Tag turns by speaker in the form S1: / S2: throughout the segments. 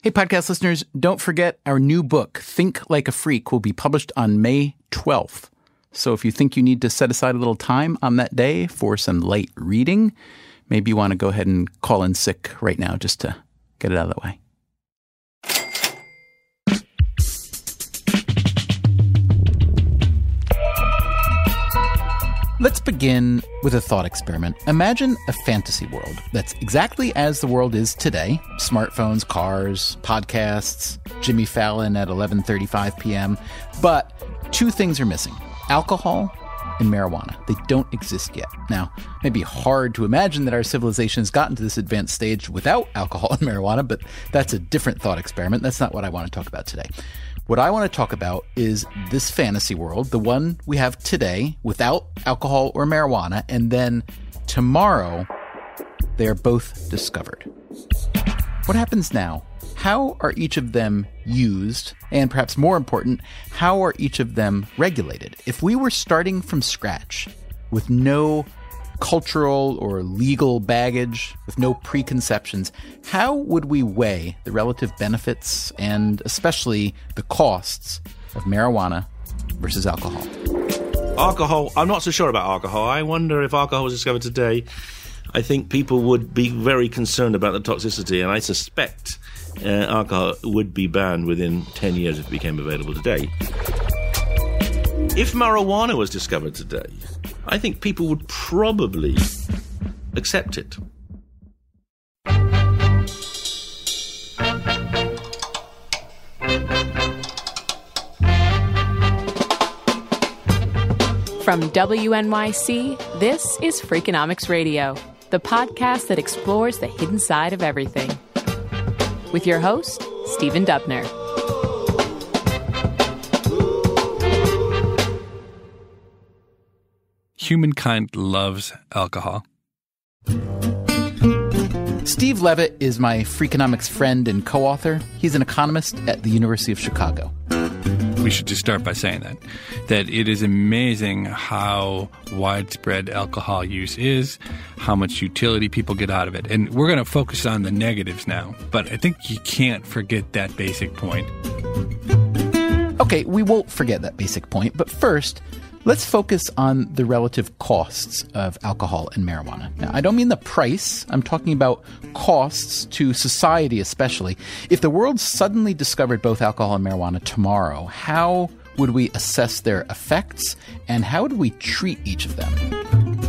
S1: Hey, podcast listeners, don't forget our new book, Think Like a Freak, will be published on May 12th. So if you think you need to set aside a little time on that day for some light reading, maybe you want to go ahead and call in sick right now just to get it out of the way. Let's begin with a thought experiment. Imagine a fantasy world that's exactly as the world is today. Smartphones, cars, podcasts, Jimmy Fallon at 11:35 p.m. But two things are missing. Alcohol and marijuana. They don't exist yet. Now, it may be hard to imagine that our civilization has gotten to this advanced stage without alcohol and marijuana, but that's a different thought experiment. That's not what I want to talk about today. What I want to talk about is this fantasy world, the one we have today without alcohol or marijuana, and then tomorrow they are both discovered. What happens now? How are each of them used? And perhaps more important, how are each of them regulated? If we were starting from scratch with no cultural or legal baggage, with no preconceptions, how would we weigh the relative benefits and especially the costs of marijuana versus alcohol?
S2: Alcohol, I'm not so sure about alcohol. I wonder if alcohol was discovered today, I think people would be very concerned about the toxicity, and I suspect uh, alcohol would be banned within 10 years if it became available today. If marijuana was discovered today, I think people would probably accept it.
S3: From WNYC, this is Freakonomics Radio, the podcast that explores the hidden side of everything. With your host, Stephen Dubner.
S4: Humankind loves alcohol.
S1: Steve Levitt is my Freakonomics friend and co author. He's an economist at the University of Chicago.
S4: We should just start by saying that that it is amazing how widespread alcohol use is, how much utility people get out of it. And we're going to focus on the negatives now, but I think you can't forget that basic point.
S1: Okay, we won't forget that basic point, but first, Let's focus on the relative costs of alcohol and marijuana. Now, I don't mean the price, I'm talking about costs to society, especially. If the world suddenly discovered both alcohol and marijuana tomorrow, how would we assess their effects and how would we treat each of them?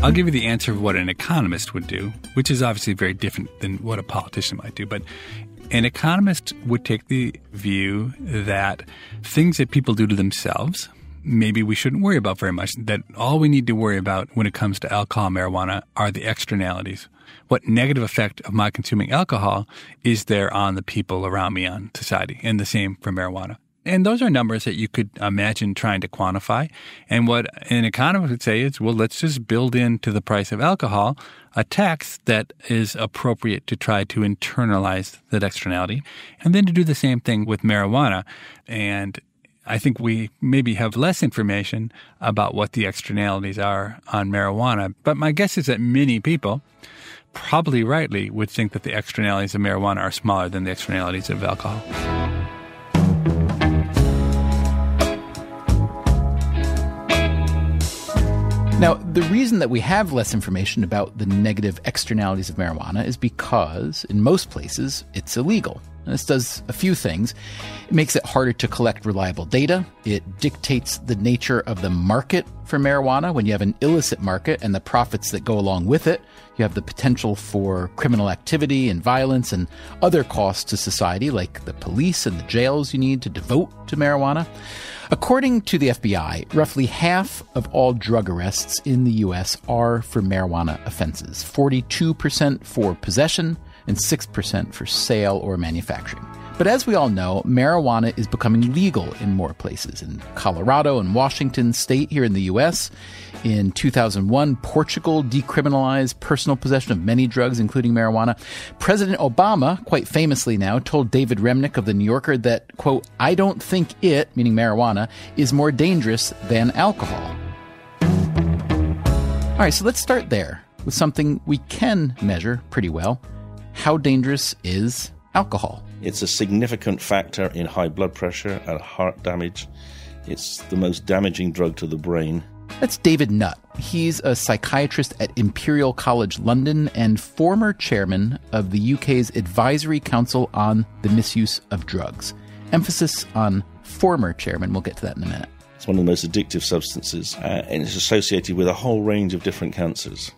S4: I'll give you the answer of what an economist would do, which is obviously very different than what a politician might do. But an economist would take the view that things that people do to themselves, maybe we shouldn't worry about very much. That all we need to worry about when it comes to alcohol, marijuana are the externalities. What negative effect of my consuming alcohol is there on the people around me, on society? And the same for marijuana. And those are numbers that you could imagine trying to quantify. And what an economist would say is, well, let's just build into the price of alcohol a tax that is appropriate to try to internalize that externality. And then to do the same thing with marijuana. And I think we maybe have less information about what the externalities are on marijuana. But my guess is that many people, probably rightly, would think that the externalities of marijuana are smaller than the externalities of alcohol.
S1: Now, the reason that we have less information about the negative externalities of marijuana is because, in most places, it's illegal. This does a few things. It makes it harder to collect reliable data. It dictates the nature of the market for marijuana. When you have an illicit market and the profits that go along with it, you have the potential for criminal activity and violence and other costs to society, like the police and the jails you need to devote to marijuana. According to the FBI, roughly half of all drug arrests in the U.S. are for marijuana offenses 42% for possession, and 6% for sale or manufacturing. But as we all know, marijuana is becoming legal in more places. In Colorado and Washington state here in the US, in 2001, Portugal decriminalized personal possession of many drugs, including marijuana. President Obama, quite famously now, told David Remnick of The New Yorker that, quote, I don't think it, meaning marijuana, is more dangerous than alcohol. All right, so let's start there with something we can measure pretty well how dangerous is alcohol?
S2: It's a significant factor in high blood pressure and heart damage. It's the most damaging drug to the brain.
S1: That's David Nutt. He's a psychiatrist at Imperial College London and former chairman of the UK's Advisory Council on the Misuse of Drugs. Emphasis on former chairman. We'll get to that in a minute.
S2: It's one of the most addictive substances, uh, and it's associated with a whole range of different cancers.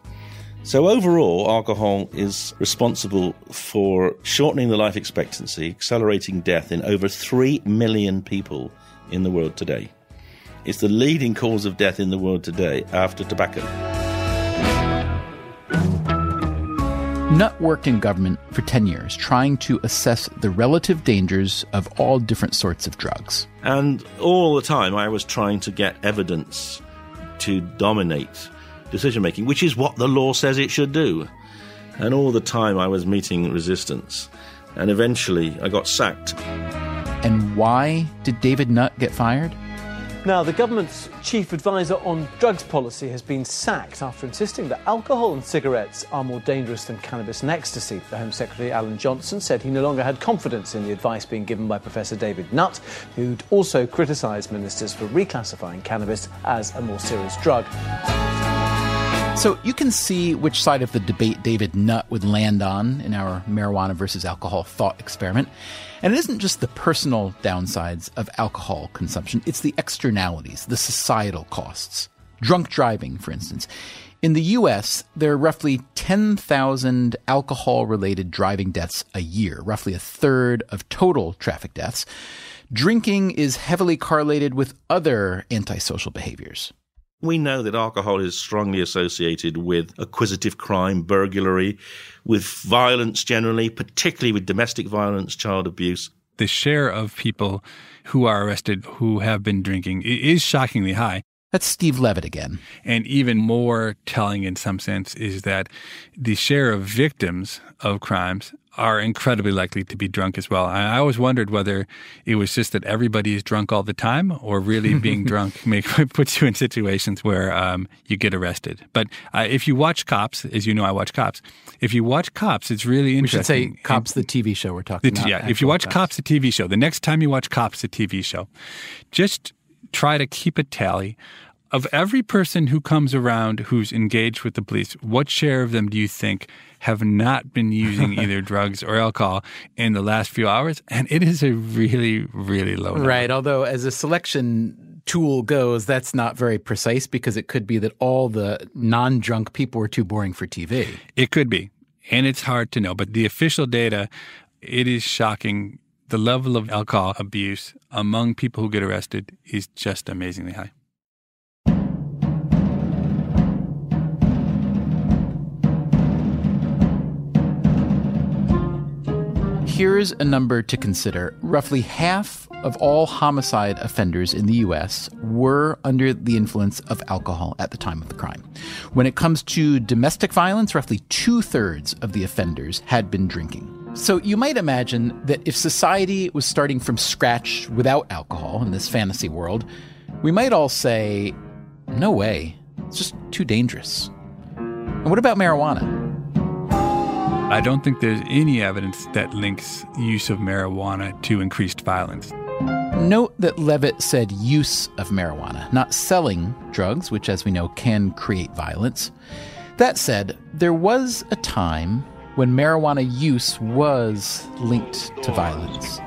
S2: So, overall, alcohol is responsible for shortening the life expectancy, accelerating death in over 3 million people in the world today. It's the leading cause of death in the world today after tobacco.
S1: Nutt worked in government for 10 years, trying to assess the relative dangers of all different sorts of drugs.
S2: And all the time, I was trying to get evidence to dominate decision making, which is what the law says it should do. And all the time I was meeting resistance. And eventually I got sacked.
S1: And why did David Nutt get fired?
S5: Now, the government's chief advisor on drugs policy has been sacked after insisting that alcohol and cigarettes are more dangerous than cannabis and ecstasy. The Home Secretary Alan Johnson said he no longer had confidence in the advice being given by Professor David Nutt, who'd also criticised ministers for reclassifying cannabis as a more serious drug.
S1: So you can see which side of the debate David Nutt would land on in our marijuana versus alcohol thought experiment. And it isn't just the personal downsides of alcohol consumption, it's the externalities, the societal costs. Drunk driving, for instance. In the US, there are roughly 10,000 alcohol related driving deaths a year, roughly a third of total traffic deaths. Drinking is heavily correlated with other antisocial behaviors.
S2: We know that alcohol is strongly associated with acquisitive crime, burglary, with violence generally, particularly with domestic violence, child abuse.
S4: The share of people who are arrested who have been drinking is shockingly high.
S1: That's Steve Levitt again.
S4: And even more telling in some sense is that the share of victims of crimes are incredibly likely to be drunk as well. I always wondered whether it was just that everybody is drunk all the time, or really being drunk make, puts you in situations where um, you get arrested. But uh, if you watch Cops, as you know, I watch Cops. If you watch Cops, it's really interesting.
S1: We should say Cops, the TV show we're talking
S4: the,
S1: about.
S4: Yeah, if you watch Cops. Cops, the TV show, the next time you watch Cops, the TV show, just try to keep a tally of every person who comes around who's engaged with the police, what share of them do you think have not been using either drugs or alcohol in the last few hours? And it is a really, really low number.
S1: Right. Although, as a selection tool goes, that's not very precise because it could be that all the non drunk people were too boring for TV.
S4: It could be. And it's hard to know. But the official data, it is shocking. The level of alcohol abuse among people who get arrested is just amazingly high.
S1: Here's a number to consider. Roughly half of all homicide offenders in the US were under the influence of alcohol at the time of the crime. When it comes to domestic violence, roughly two thirds of the offenders had been drinking. So you might imagine that if society was starting from scratch without alcohol in this fantasy world, we might all say, no way, it's just too dangerous. And what about marijuana?
S4: I don't think there's any evidence that links use of marijuana to increased violence.
S1: Note that Levitt said use of marijuana, not selling drugs, which, as we know, can create violence. That said, there was a time when marijuana use was linked to violence.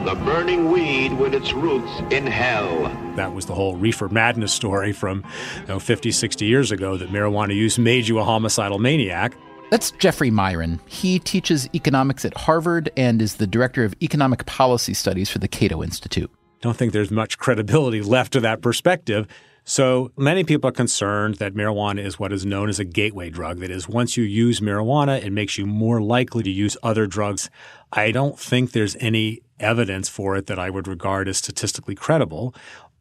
S6: Marijuana, the burning weed with its roots in hell.
S7: That was the whole reefer madness story from you know, 50, 60 years ago that marijuana use made you a homicidal maniac.
S1: That's Jeffrey Miron. He teaches economics at Harvard and is the director of economic policy studies for the Cato Institute.
S7: Don't think there's much credibility left to that perspective. So many people are concerned that marijuana is what is known as a gateway drug. That is, once you use marijuana, it makes you more likely to use other drugs. I don't think there's any evidence for it that I would regard as statistically credible.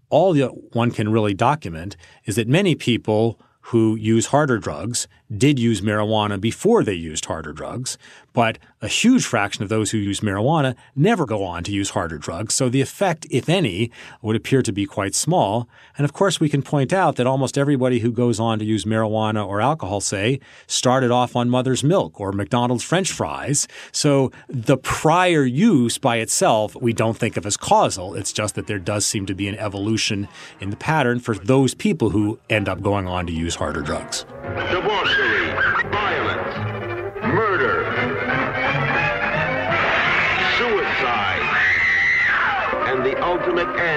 S7: All that one can really document is that many people who use harder drugs did use marijuana before they used harder drugs, but a huge fraction of those who use marijuana never go on to use harder drugs. So the effect, if any, would appear to be quite small. And of course, we can point out that almost everybody who goes on to use marijuana or alcohol, say, started off on mother's milk or McDonald's french fries. So the prior use by itself, we don't think of as causal. It's just that there does seem to be an evolution in the pattern for those people who end up going on to use harder drugs.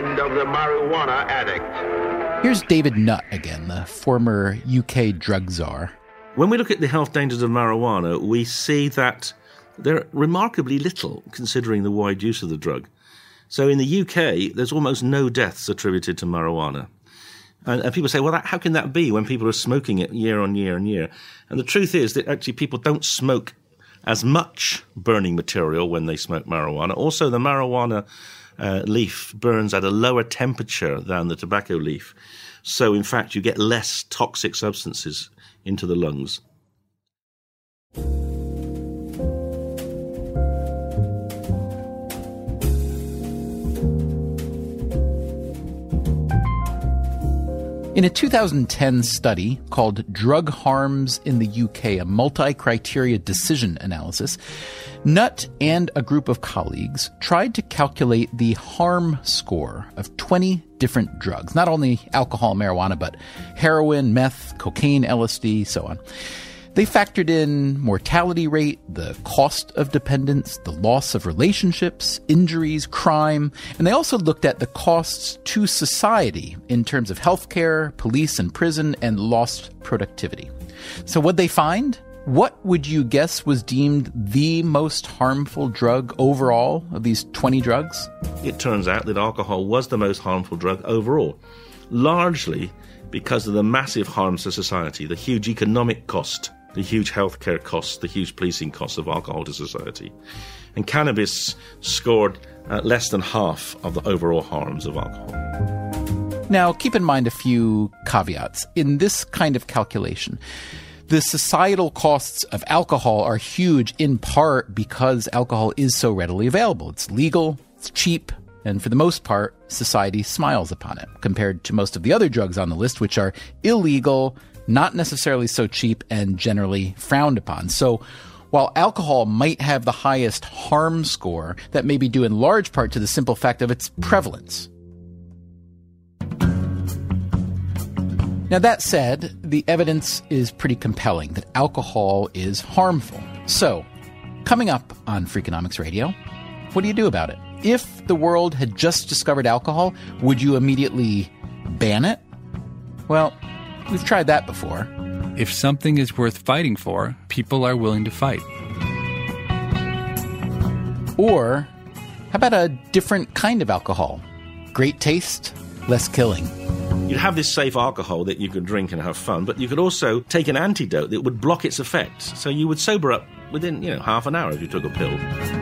S6: End of the marijuana addict.
S1: Here's David Nutt again, the former UK drug czar.
S2: When we look at the health dangers of marijuana, we see that they're remarkably little considering the wide use of the drug. So in the UK, there's almost no deaths attributed to marijuana. And, and, people say, well, that, how can that be when people are smoking it year on year and year? And the truth is that actually people don't smoke as much burning material when they smoke marijuana. Also, the marijuana uh, leaf burns at a lower temperature than the tobacco leaf. So, in fact, you get less toxic substances into the lungs.
S1: In a 2010 study called Drug Harms in the UK, a multi criteria decision analysis, Nutt and a group of colleagues tried to calculate the harm score of 20 different drugs, not only alcohol, marijuana, but heroin, meth, cocaine, LSD, so on. They factored in mortality rate, the cost of dependence, the loss of relationships, injuries, crime, and they also looked at the costs to society in terms of healthcare, police and prison, and lost productivity. So what they find? What would you guess was deemed the most harmful drug overall of these 20 drugs?
S2: It turns out that alcohol was the most harmful drug overall, largely because of the massive harms to society, the huge economic cost the huge healthcare costs, the huge policing costs of alcohol to society. And cannabis scored uh, less than half of the overall harms of alcohol.
S1: Now, keep in mind a few caveats. In this kind of calculation, the societal costs of alcohol are huge in part because alcohol is so readily available. It's legal, it's cheap, and for the most part, society smiles upon it compared to most of the other drugs on the list, which are illegal, not necessarily so cheap and generally frowned upon. So, while alcohol might have the highest harm score, that may be due in large part to the simple fact of its prevalence. Now, that said, the evidence is pretty compelling that alcohol is harmful. So, coming up on Freakonomics Radio, what do you do about it? If the world had just discovered alcohol, would you immediately ban it? Well, We've tried that before.
S4: If something is worth fighting for, people are willing to fight.
S1: Or how about a different kind of alcohol? Great taste, less killing.
S2: You'd have this safe alcohol that you could drink and have fun, but you could also take an antidote that would block its effects. So you would sober up within, you know, half an hour if you took a pill.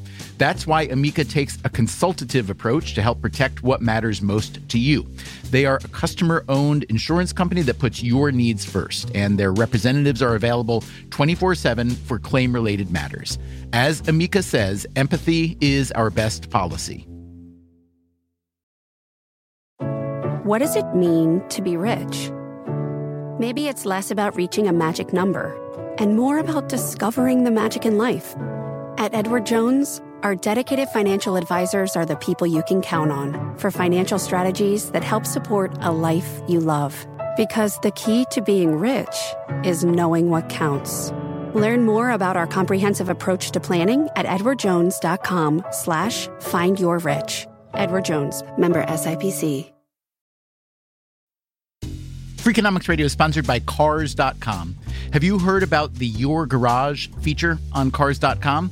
S1: That's why Amica takes a consultative approach to help protect what matters most to you. They are a customer owned insurance company that puts your needs first, and their representatives are available 24 7 for claim related matters. As Amica says, empathy is our best policy.
S8: What does it mean to be rich? Maybe it's less about reaching a magic number and more about discovering the magic in life. At Edward Jones, our dedicated financial advisors are the people you can count on for financial strategies that help support a life you love. Because the key to being rich is knowing what counts. Learn more about our comprehensive approach to planning at edwardjones.com slash find your rich. Edward Jones, member SIPC.
S1: Freakonomics Radio is sponsored by Cars.com. Have you heard about the Your Garage feature on Cars.com?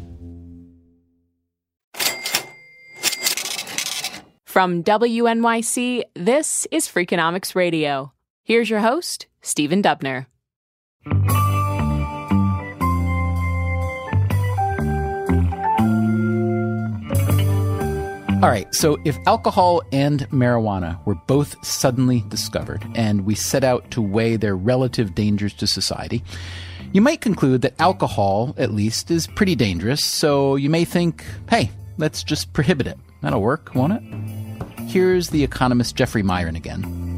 S3: From WNYC, this is Freakonomics Radio. Here's your host, Stephen Dubner.
S1: All right, so if alcohol and marijuana were both suddenly discovered and we set out to weigh their relative dangers to society, you might conclude that alcohol, at least, is pretty dangerous, so you may think, hey, let's just prohibit it. That'll work, won't it? Here's the economist Jeffrey Miron again.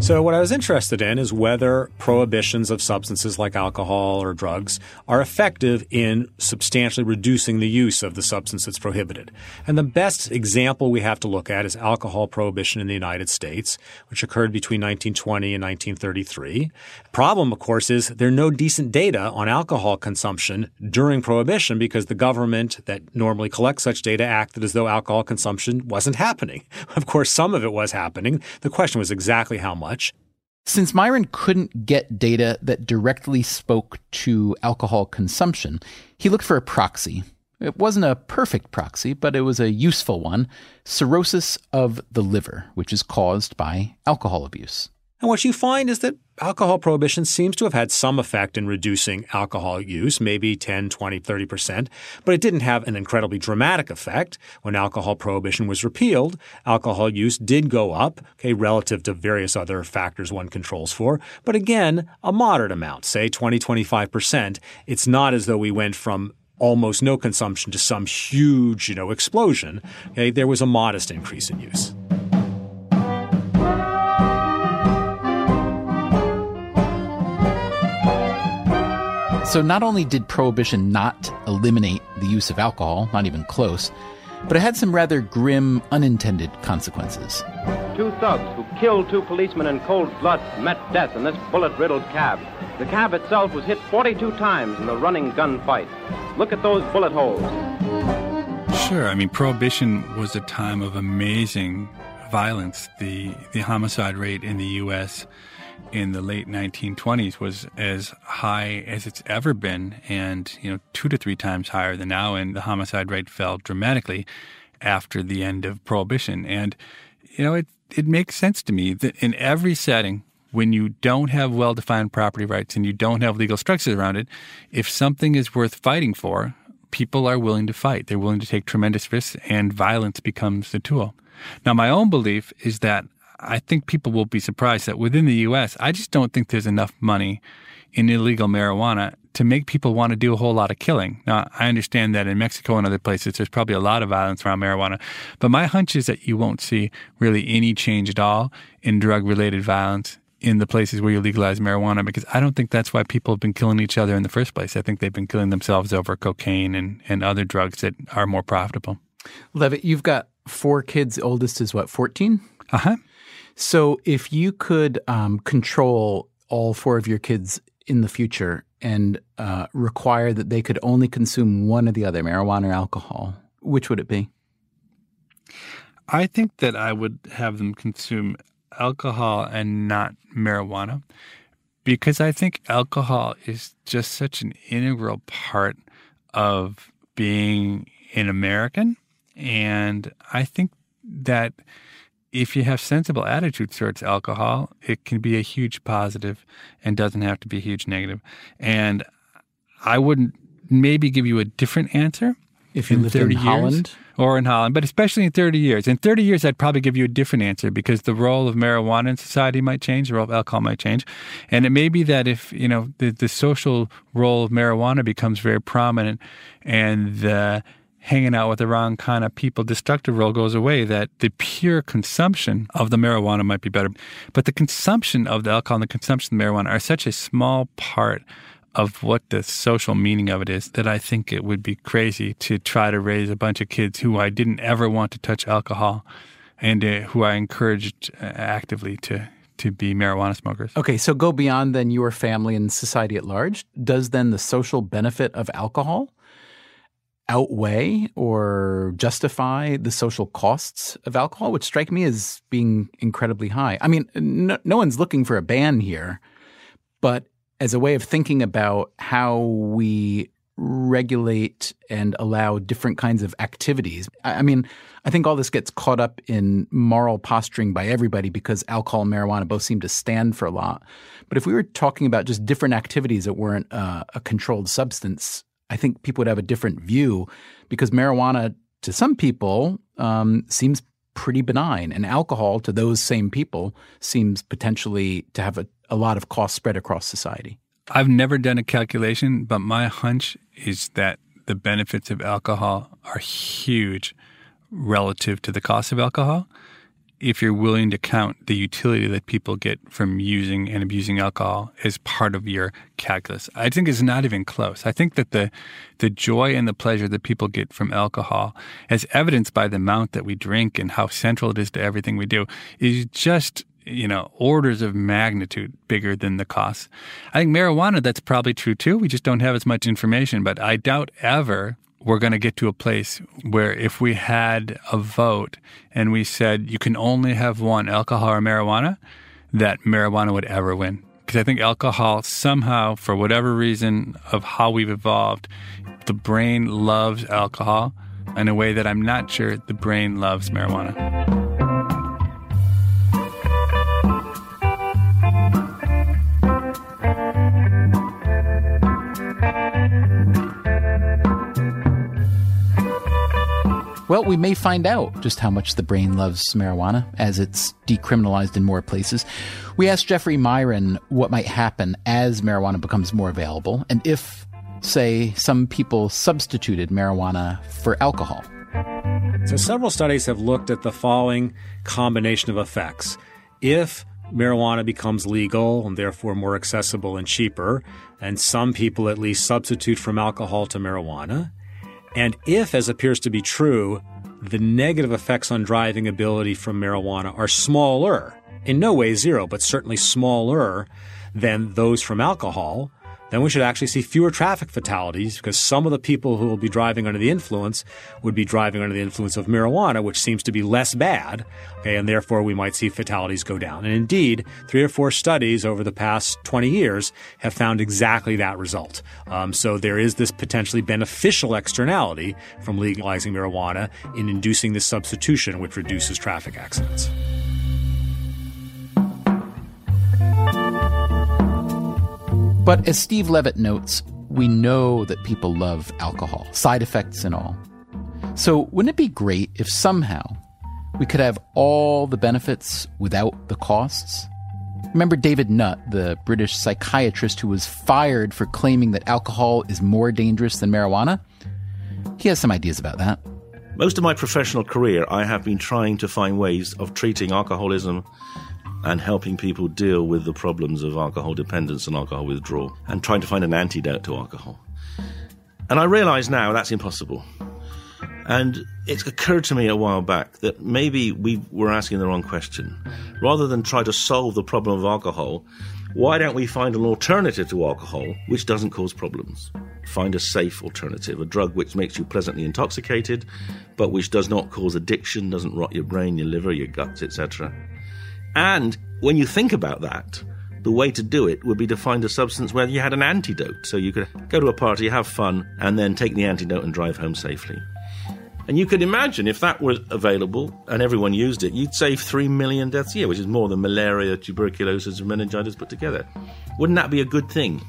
S7: So, what I was interested in is whether prohibitions of substances like alcohol or drugs are effective in substantially reducing the use of the substance that's prohibited. And the best example we have to look at is alcohol prohibition in the United States, which occurred between 1920 and 1933. Problem, of course, is there are no decent data on alcohol consumption during prohibition because the government that normally collects such data acted as though alcohol consumption wasn't happening. Of course, some of it was happening. The question was exactly how much much.
S1: Since Miron couldn't get data that directly spoke to alcohol consumption, he looked for a proxy. It wasn't a perfect proxy, but it was a useful one cirrhosis of the liver, which is caused by alcohol abuse.
S7: And what you find is that alcohol prohibition seems to have had some effect in reducing alcohol use, maybe 10, 20, 30%, but it didn't have an incredibly dramatic effect. When alcohol prohibition was repealed, alcohol use did go up, okay, relative to various other factors one controls for, but again, a moderate amount, say 20, 25%. It's not as though we went from almost no consumption to some huge, you know, explosion. Okay, there was a modest increase in use.
S1: So not only did prohibition not eliminate the use of alcohol, not even close, but it had some rather grim unintended consequences.
S9: Two thugs who killed two policemen in cold blood met death in this bullet riddled cab. The cab itself was hit 42 times in the running gunfight. Look at those bullet holes.
S4: Sure. I mean, Prohibition was a time of amazing violence. The, the homicide rate in the U.S in the late 1920s was as high as it's ever been and you know two to three times higher than now and the homicide rate fell dramatically after the end of prohibition. And you know it it makes sense to me that in every setting when you don't have well defined property rights and you don't have legal structures around it if something is worth fighting for people are willing to fight. They're willing to take tremendous risks and violence becomes the tool. Now my own belief is that I think people will be surprised that within the U.S., I just don't think there's enough money in illegal marijuana to make people want to do a whole lot of killing. Now, I understand that in Mexico and other places, there's probably a lot of violence around marijuana, but my hunch is that you won't see really any change at all in drug related violence in the places where you legalize marijuana because I don't think that's why people have been killing each other in the first place. I think they've been killing themselves over cocaine and, and other drugs that are more profitable.
S1: Levitt, you've got four kids. Oldest is what, 14?
S4: Uh huh.
S1: So if you could um, control all four of your kids in the future and uh, require that they could only consume one or the other, marijuana or alcohol, which would it be?
S4: I think that I would have them consume alcohol and not marijuana because I think alcohol is just such an integral part of being an American. And I think that if you have sensible attitudes towards alcohol, it can be a huge positive and doesn't have to be a huge negative. And I wouldn't maybe give you a different answer
S1: if you lived in
S4: years,
S1: Holland
S4: or in Holland, but especially in 30 years. In 30 years, I'd probably give you a different answer because the role of marijuana in society might change, the role of alcohol might change. And it may be that if, you know, the, the social role of marijuana becomes very prominent and the hanging out with the wrong kind of people destructive role goes away, that the pure consumption of the marijuana might be better. But the consumption of the alcohol and the consumption of marijuana are such a small part of what the social meaning of it is that I think it would be crazy to try to raise a bunch of kids who I didn't ever want to touch alcohol and uh, who I encouraged uh, actively to to be marijuana smokers.
S1: Okay, so go beyond then your family and society at large. Does then the social benefit of alcohol outweigh or justify the social costs of alcohol, which strike me as being incredibly high? I mean, no, no one's looking for a ban here, but as a way of thinking about how we regulate and allow different kinds of activities. I mean, I think all this gets caught up in moral posturing by everybody because alcohol and marijuana both seem to stand for a lot. But if we were talking about just different activities that weren't uh, a controlled substance, I think people would have a different view because marijuana to some people um, seems pretty benign, and alcohol to those same people seems potentially to have a a lot of cost spread across society?
S4: I've never done a calculation, but my hunch is that the benefits of alcohol are huge relative to the cost of alcohol if you're willing to count the utility that people get from using and abusing alcohol as part of your calculus. I think it's not even close. I think that the the joy and the pleasure that people get from alcohol, as evidenced by the amount that we drink and how central it is to everything we do, is just you know, orders of magnitude bigger than the costs. I think marijuana, that's probably true too. We just don't have as much information, but I doubt ever we're going to get to a place where if we had a vote and we said you can only have one, alcohol or marijuana, that marijuana would ever win. Because I think alcohol somehow, for whatever reason of how we've evolved, the brain loves alcohol in a way that I'm not sure the brain loves marijuana.
S1: Well, we may find out just how much the brain loves marijuana as it's decriminalized in more places. We asked Jeffrey Miron what might happen as marijuana becomes more available and if, say, some people substituted marijuana for alcohol.
S7: So, several studies have looked at the following combination of effects. If marijuana becomes legal and therefore more accessible and cheaper, and some people at least substitute from alcohol to marijuana, and if, as appears to be true, the negative effects on driving ability from marijuana are smaller, in no way zero, but certainly smaller than those from alcohol, then we should actually see fewer traffic fatalities because some of the people who will be driving under the influence would be driving under the influence of marijuana, which seems to be less bad. Okay, and therefore we might see fatalities go down. And indeed, three or four studies over the past 20 years have found exactly that result. Um, so there is this potentially beneficial externality from legalizing marijuana in inducing this substitution, which reduces traffic accidents.
S1: But as Steve Levitt notes, we know that people love alcohol, side effects and all. So wouldn't it be great if somehow we could have all the benefits without the costs? Remember David Nutt, the British psychiatrist who was fired for claiming that alcohol is more dangerous than marijuana? He has some ideas about that.
S2: Most of my professional career, I have been trying to find ways of treating alcoholism and helping people deal with the problems of alcohol dependence and alcohol withdrawal and trying to find an antidote to alcohol. And I realize now that's impossible. And it occurred to me a while back that maybe we were asking the wrong question. Rather than try to solve the problem of alcohol, why don't we find an alternative to alcohol which doesn't cause problems? Find a safe alternative, a drug which makes you pleasantly intoxicated, but which does not cause addiction, doesn't rot your brain, your liver, your guts, etc And when you think about that, the way to do it would be to find a substance where you had an antidote. So you could go to a party, have fun, and then take the antidote and drive home safely. And you could imagine if that was available and everyone used it, you'd save 3 million deaths a year, which is more than malaria, tuberculosis, and meningitis put together. Wouldn't that be a good thing?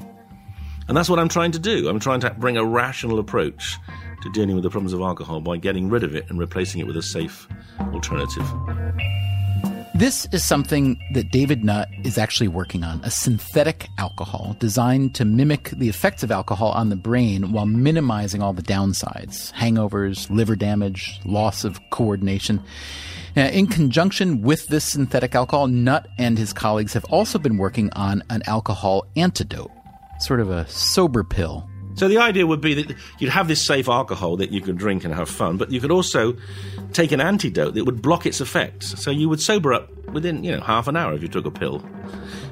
S2: And that's what I'm trying to do. I'm trying to bring a rational approach to dealing with the problems of alcohol by getting rid of it and replacing it with a safe alternative.
S1: This is something that David Nutt is actually working on a synthetic alcohol designed to mimic the effects of alcohol on the brain while minimizing all the downsides hangovers, liver damage, loss of coordination. Now, in conjunction with this synthetic alcohol, Nutt and his colleagues have also been working on an alcohol antidote, sort of a sober pill
S2: so the idea would be that you'd have this safe alcohol that you could drink and have fun, but you could also take an antidote that would block its effects. So you would sober up within, you know, half an hour if you took a pill.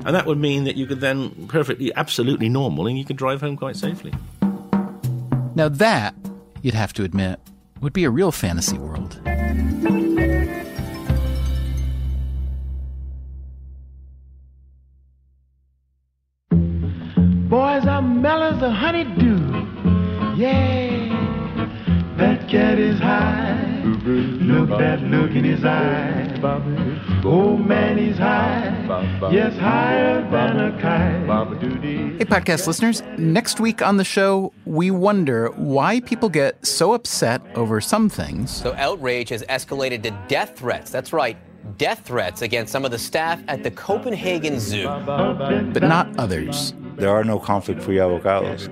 S2: And that would mean that you could then perfectly, absolutely normal, and you could drive home quite safely.
S1: Now that, you'd have to admit, would be a real fantasy world.
S10: Mellow as a honeydew. Yeah, that cat is high. Look that look in his eye. Oh man, he's high. Yes, higher than a kite.
S1: Hey, podcast listeners. Next week on the show, we wonder why people get so upset over some things.
S11: So, outrage has escalated to death threats. That's right, death threats against some of the staff at the Copenhagen Zoo.
S1: But not others.
S12: There are no conflict free avocados.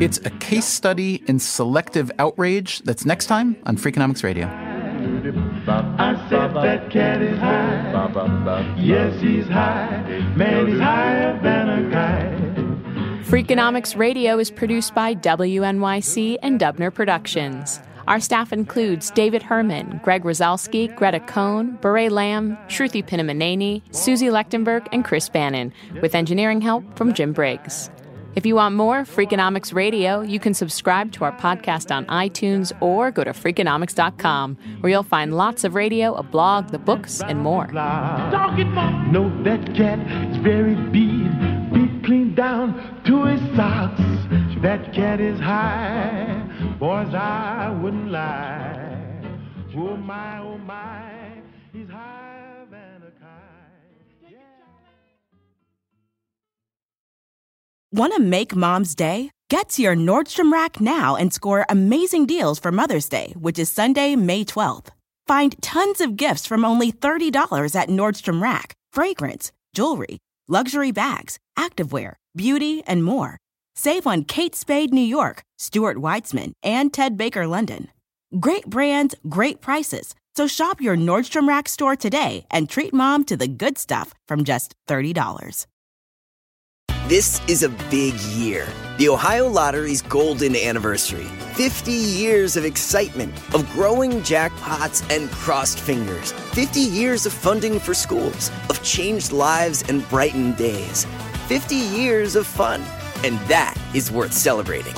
S1: It's a case study in selective outrage that's next time on Freakonomics Radio.
S10: I said that cat is high. Yes, he's high. Man, he's higher than a kite.
S3: Freakonomics Radio is produced by WNYC and Dubner Productions. Our staff includes David Herman, Greg Rosalsky, Greta Cohn, Beret Lamb, Shruti Pinamaneni, Susie Lechtenberg, and Chris Bannon, with engineering help from Jim Briggs. If you want more Freakonomics Radio, you can subscribe to our podcast on iTunes or go to Freakonomics.com, where you'll find lots of radio, a blog, the books, and more.
S10: No, that cat is very beat, beat clean down to his socks. That cat is high. Boys, I wouldn't lie. Oh my, oh my, he's higher than a kite.
S13: Want to make mom's day? Get to your Nordstrom Rack now and score amazing deals for Mother's Day, which is Sunday, May 12th. Find tons of gifts from only $30 at Nordstrom Rack fragrance, jewelry, luxury bags, activewear, beauty, and more. Save on Kate Spade New York, Stuart Weitzman, and Ted Baker London. Great brands, great prices. So shop your Nordstrom Rack store today and treat mom to the good stuff from just $30.
S14: This is a big year. The Ohio Lottery's golden anniversary. 50 years of excitement, of growing jackpots and crossed fingers. 50 years of funding for schools, of changed lives and brightened days. 50 years of fun. And that is worth celebrating.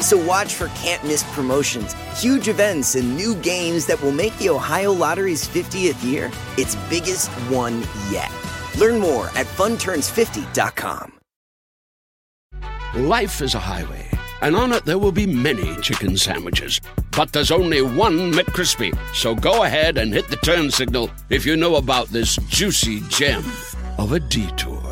S14: So watch for can't miss promotions, huge events, and new games that will make the Ohio Lottery's 50th year its biggest one yet. Learn more at funturns50.com.
S15: Life is a highway, and on it there will be many chicken sandwiches. But there's only one McCrispy. So go ahead and hit the turn signal if you know about this juicy gem of a detour.